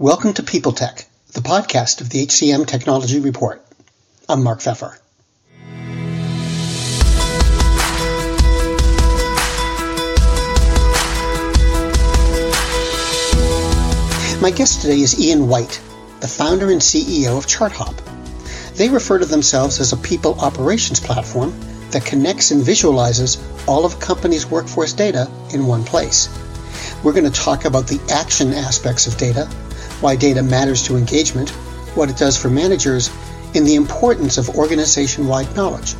Welcome to People Tech, the podcast of the HCM Technology Report. I'm Mark Feffer. My guest today is Ian White, the founder and CEO of ChartHop. They refer to themselves as a people operations platform that connects and visualizes all of a company's workforce data in one place. We're going to talk about the action aspects of data why data matters to engagement, what it does for managers, and the importance of organization wide knowledge.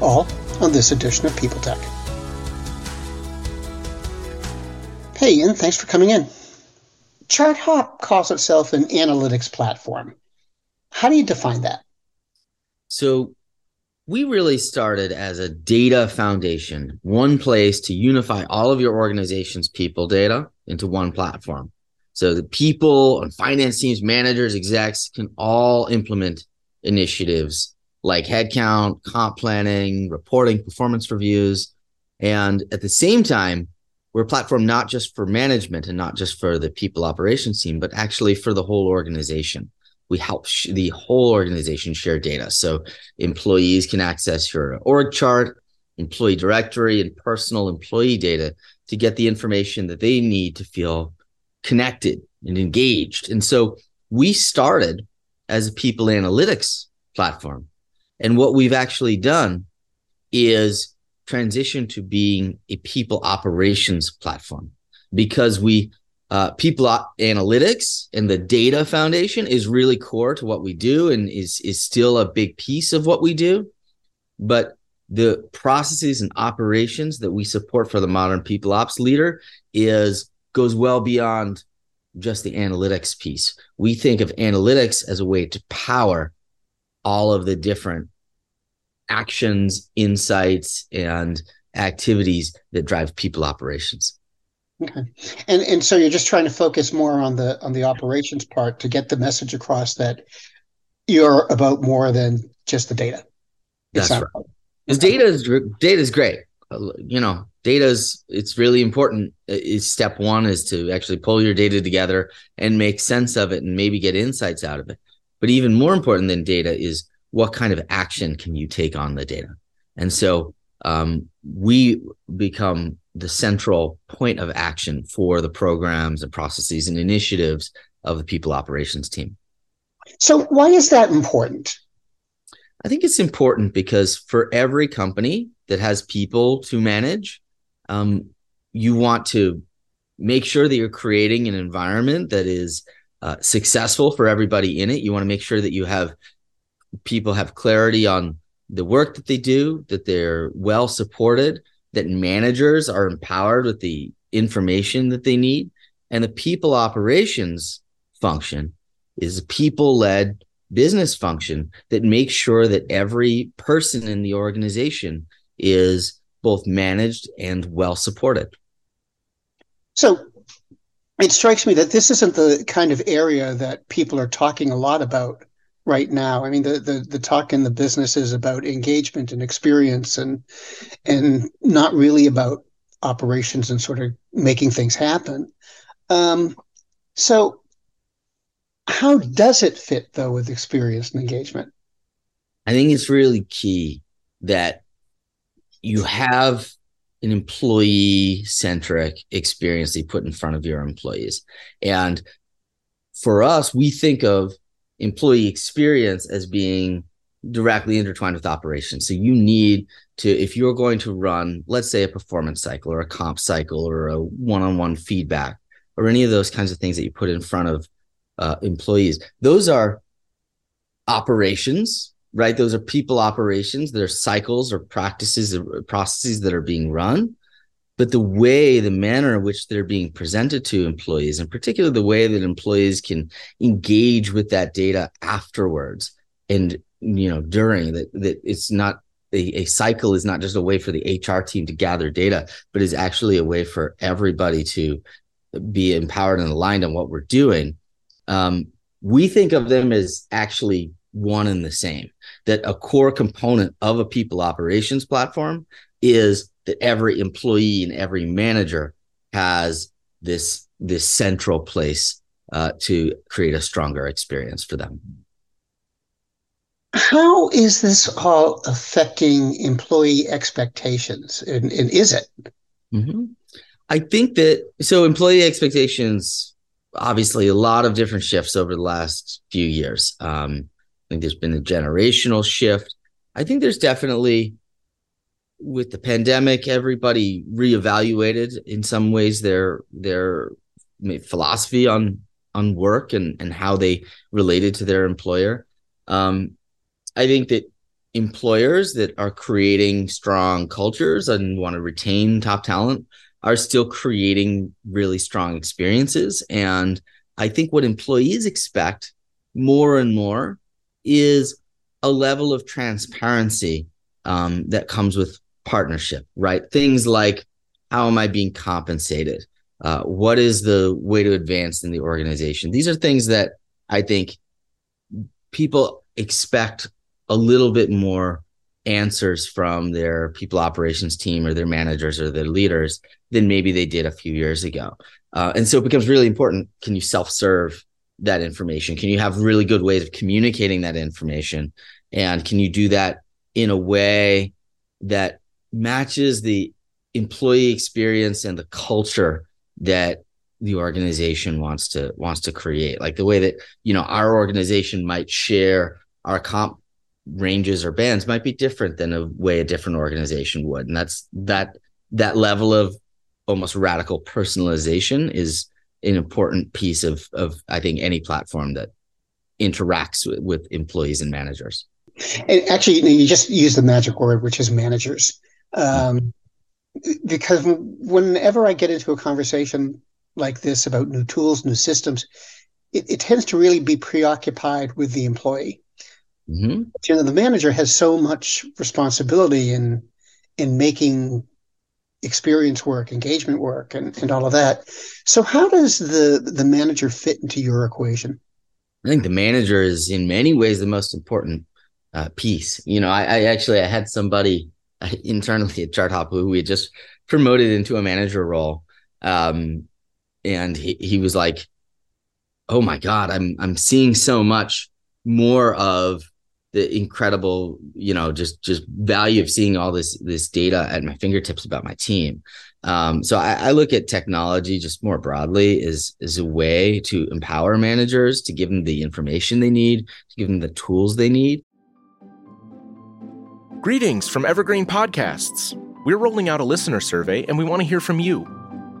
All on this edition of People Tech. Hey, Ian, thanks for coming in. ChartHop calls itself an analytics platform. How do you define that? So, we really started as a data foundation, one place to unify all of your organization's people data into one platform. So the people and finance teams, managers, execs can all implement initiatives like headcount, comp planning, reporting, performance reviews. And at the same time, we're a platform not just for management and not just for the people operations team, but actually for the whole organization. We help sh- the whole organization share data. So employees can access your org chart, employee directory, and personal employee data to get the information that they need to feel connected and engaged. And so we started as a people analytics platform. And what we've actually done is transition to being a people operations platform because we uh, people analytics and the data foundation is really core to what we do and is is still a big piece of what we do but the processes and operations that we support for the modern people ops leader is goes well beyond just the analytics piece. We think of analytics as a way to power all of the different actions, insights, and activities that drive people operations. Okay. And and so you're just trying to focus more on the on the operations part to get the message across that you're about more than just the data. That's right. Because data is data is great. You know, data is it's really important is step one is to actually pull your data together and make sense of it and maybe get insights out of it. But even more important than data is what kind of action can you take on the data? And so um, we become the central point of action for the programs and processes and initiatives of the people operations team. So why is that important? I think it's important because for every company that has people to manage um, you want to make sure that you're creating an environment that is uh, successful for everybody in it. You want to make sure that you have people have clarity on the work that they do, that they're well supported, that managers are empowered with the information that they need. And the people operations function is a people led business function that makes sure that every person in the organization is both managed and well supported. So it strikes me that this isn't the kind of area that people are talking a lot about right now. I mean, the, the, the talk in the business is about engagement and experience and, and not really about operations and sort of making things happen. Um, so how does it fit though with experience and engagement? I think it's really key that you have an employee centric experience they put in front of your employees. And for us, we think of employee experience as being directly intertwined with operations. So you need to, if you're going to run, let's say a performance cycle or a comp cycle or a one on one feedback or any of those kinds of things that you put in front of uh, employees, those are operations right? Those are people operations. They're cycles or practices or processes that are being run. But the way, the manner in which they're being presented to employees, and particularly the way that employees can engage with that data afterwards and you know during that, that it's not a, a cycle is not just a way for the HR team to gather data, but is actually a way for everybody to be empowered and aligned on what we're doing. Um, we think of them as actually one and the same. That a core component of a people operations platform is that every employee and every manager has this this central place uh, to create a stronger experience for them. How is this all affecting employee expectations? And, and is it? Mm-hmm. I think that so employee expectations, obviously, a lot of different shifts over the last few years. Um, think there's been a generational shift. I think there's definitely with the pandemic, everybody reevaluated in some ways their their philosophy on on work and and how they related to their employer. Um, I think that employers that are creating strong cultures and want to retain top talent are still creating really strong experiences. And I think what employees expect more and more is a level of transparency um, that comes with partnership, right? Things like how am I being compensated? Uh, what is the way to advance in the organization? These are things that I think people expect a little bit more answers from their people operations team or their managers or their leaders than maybe they did a few years ago. Uh, and so it becomes really important. Can you self serve that information? Can you have really good ways of communicating that information? And can you do that in a way that matches the employee experience and the culture that the organization wants to wants to create like the way that you know our organization might share our comp ranges or bands might be different than a way a different organization would and that's that that level of almost radical personalization is an important piece of of i think any platform that interacts with, with employees and managers. And actually you just use the magic word which is managers. Um, because whenever i get into a conversation like this about new tools new systems it, it tends to really be preoccupied with the employee. Mm-hmm. You know, the manager has so much responsibility in in making experience work, engagement work, and, and all of that. So, how does the the manager fit into your equation? I think the manager is in many ways the most important uh, piece. You know, I, I, actually I had somebody internally at ChartHop who we had just promoted into a manager role, um, and he he was like, "Oh my god, I'm I'm seeing so much more of the incredible you know just just value of seeing all this this data at my fingertips about my team. Um, so I, I, look at technology just more broadly as as a way to empower managers to give them the information they need to give them the tools they need. Greetings from evergreen podcasts. We're rolling out a listener survey and we want to hear from you.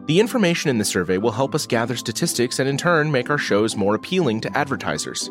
The information in the survey will help us gather statistics and in turn make our shows more appealing to advertisers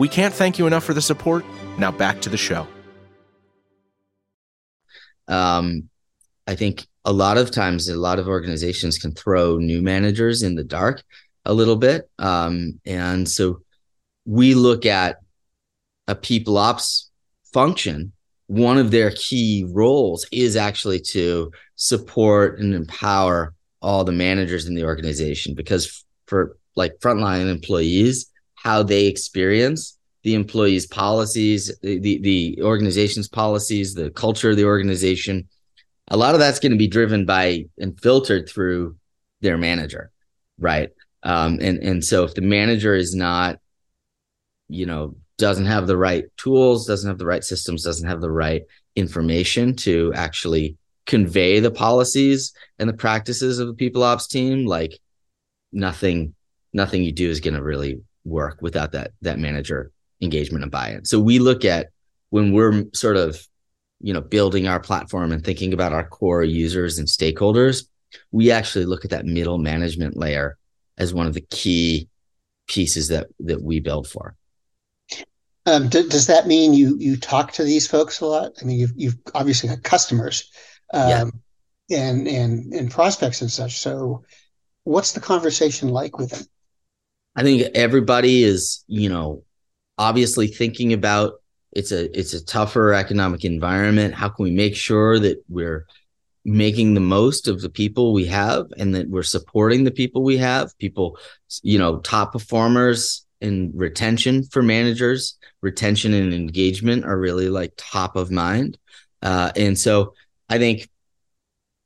We can't thank you enough for the support. Now back to the show. Um, I think a lot of times, a lot of organizations can throw new managers in the dark a little bit. Um, and so we look at a people ops function. One of their key roles is actually to support and empower all the managers in the organization because for like frontline employees, how they experience the employees' policies, the, the, the organization's policies, the culture of the organization. A lot of that's going to be driven by and filtered through their manager, right? Um, and and so if the manager is not, you know, doesn't have the right tools, doesn't have the right systems, doesn't have the right information to actually convey the policies and the practices of the people ops team, like nothing, nothing you do is going to really work without that that manager engagement and buy-in. So we look at when we're sort of you know building our platform and thinking about our core users and stakeholders, we actually look at that middle management layer as one of the key pieces that that we build for. Um, d- does that mean you you talk to these folks a lot? I mean, you've you've obviously got customers, um, yeah. and and and prospects and such. So, what's the conversation like with them? I think everybody is, you know, obviously thinking about it's a it's a tougher economic environment. How can we make sure that we're making the most of the people we have and that we're supporting the people we have? People, you know, top performers and retention for managers, retention and engagement are really like top of mind. Uh, and so I think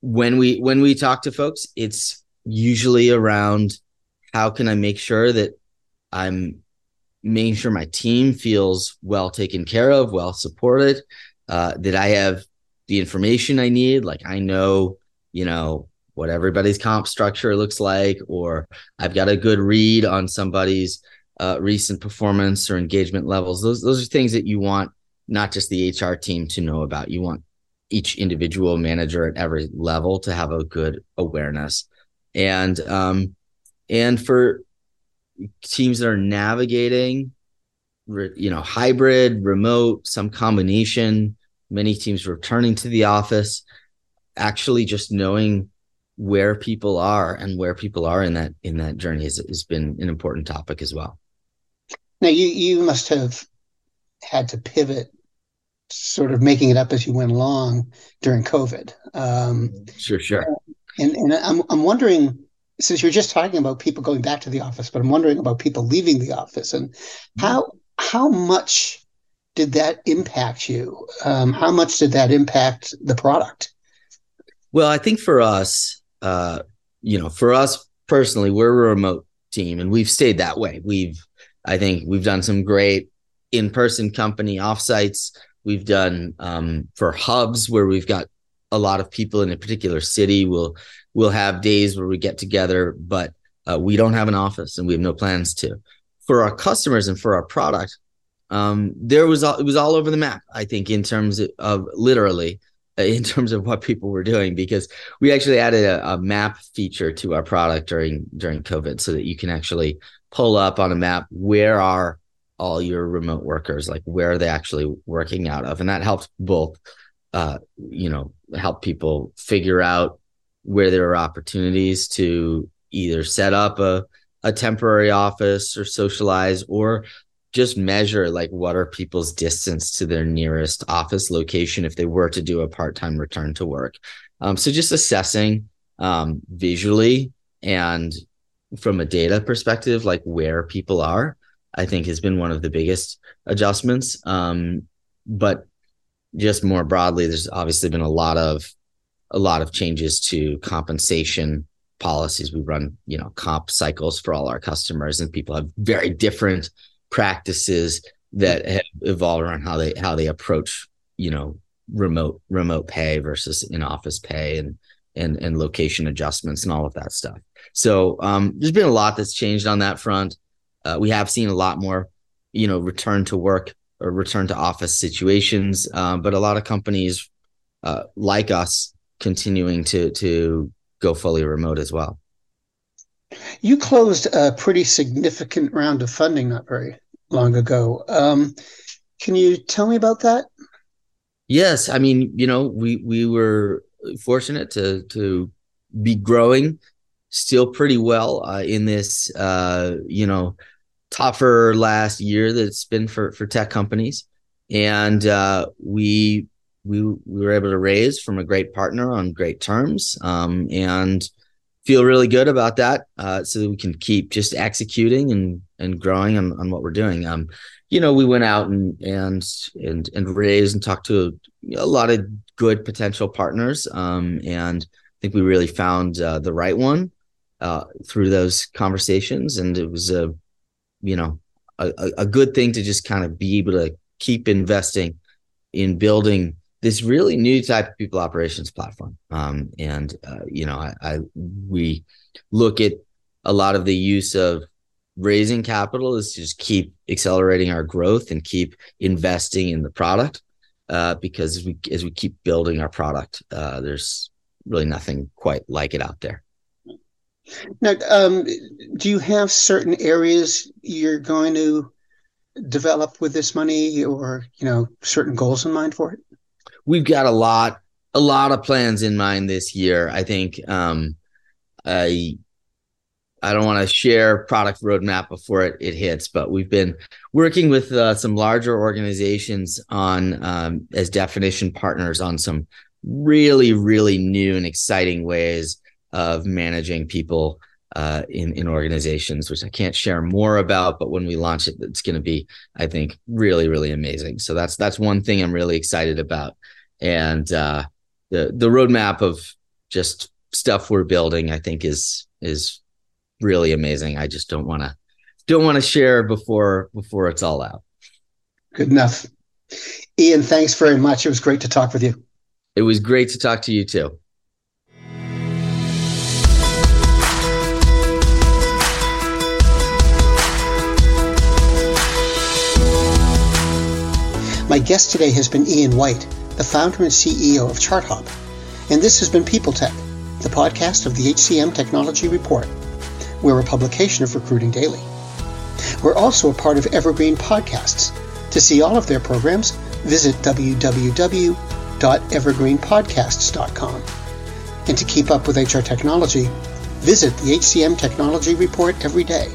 when we when we talk to folks, it's usually around how can I make sure that I'm making sure my team feels well taken care of, well supported, uh, that I have the information I need. Like I know, you know, what everybody's comp structure looks like, or I've got a good read on somebody's uh, recent performance or engagement levels. Those those are things that you want not just the HR team to know about. You want each individual manager at every level to have a good awareness, and um, and for teams that are navigating, you know, hybrid, remote, some combination. Many teams returning to the office. Actually, just knowing where people are and where people are in that in that journey has, has been an important topic as well. Now you you must have had to pivot, sort of making it up as you went along during COVID. Um, sure, sure. And and I'm I'm wondering since you're just talking about people going back to the office, but I'm wondering about people leaving the office and how how much did that impact you? Um, how much did that impact the product? Well, I think for us, uh, you know, for us personally, we're a remote team, and we've stayed that way. We've I think we've done some great in person company offsites. We've done um, for hubs where we've got a lot of people in a particular city. We'll we'll have days where we get together, but uh, we don't have an office and we have no plans to. For our customers and for our product, um, there was all, it was all over the map. I think in terms of literally in terms of what people were doing because we actually added a, a, map feature to our product during during COVID so that you can actually pull up on a map where are all your remote workers like where are they actually working out of and that helps both uh, you know help people figure out where there are opportunities to either set up a, a temporary office or socialize or just measure like what are people's distance to their nearest office location if they were to do a part-time return to work. Um, so just assessing um, visually and from a data perspective like where people are i think has been one of the biggest adjustments. Um, but just more broadly there's obviously been a lot of a lot of changes to compensation policies we run you know comp cycles for all our customers and people have very different practices that have evolved around how they how they approach you know remote remote pay versus in office pay and and and location adjustments and all of that stuff. So um, there's been a lot that's changed on that front. Uh, we have seen a lot more, you know, return to work or return to office situations, um, but a lot of companies uh, like us continuing to to go fully remote as well. You closed a pretty significant round of funding not very long ago. Um, can you tell me about that? Yes, I mean, you know, we we were fortunate to to be growing still pretty well uh, in this uh, you know tougher last year that it's been for for tech companies, and uh, we we we were able to raise from a great partner on great terms, um, and feel really good about that uh, so that we can keep just executing and and growing on, on what we're doing. Um you know we went out and and and and raised and talked to a, lot of good potential partners um and i think we really found uh, the right one uh, through those conversations and it was a you know a, a good thing to just kind of be able to keep investing in building this really new type of people operations platform. Um, and uh, you know, I, I, we look at a lot of the use of raising capital is to just keep accelerating our growth and keep investing in the product. Uh, because as we as we keep building our product, uh, there's really nothing quite like it out there. Now, um, do you have certain areas you're going to develop with this money, or you know, certain goals in mind for it? We've got a lot a lot of plans in mind this year. I think um, I I don't want to share product roadmap before it, it hits, but we've been working with uh, some larger organizations on um, as definition partners on some really, really new and exciting ways of managing people uh, in in organizations, which I can't share more about. But when we launch it, it's going to be, I think, really, really amazing. So that's that's one thing I'm really excited about, and uh, the the roadmap of just stuff we're building, I think, is is really amazing. I just don't want to don't want to share before before it's all out. Good enough. Ian, thanks very much. It was great to talk with you. It was great to talk to you too. My guest today has been Ian White, the founder and CEO of ChartHop, and this has been People Tech, the podcast of the HCM Technology Report. We're a publication of Recruiting Daily. We're also a part of Evergreen Podcasts. To see all of their programs, visit www.evergreenpodcasts.com. And to keep up with HR technology, visit the HCM Technology Report every day.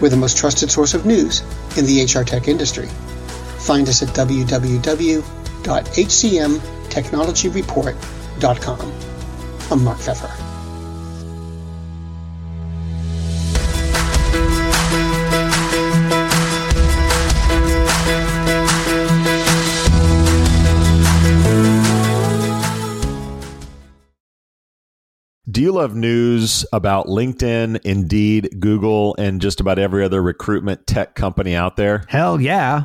We're the most trusted source of news in the HR tech industry. Find us at www.hcmtechnologyreport.com. I'm Mark Feffer. Do you love news about LinkedIn, Indeed, Google, and just about every other recruitment tech company out there? Hell yeah.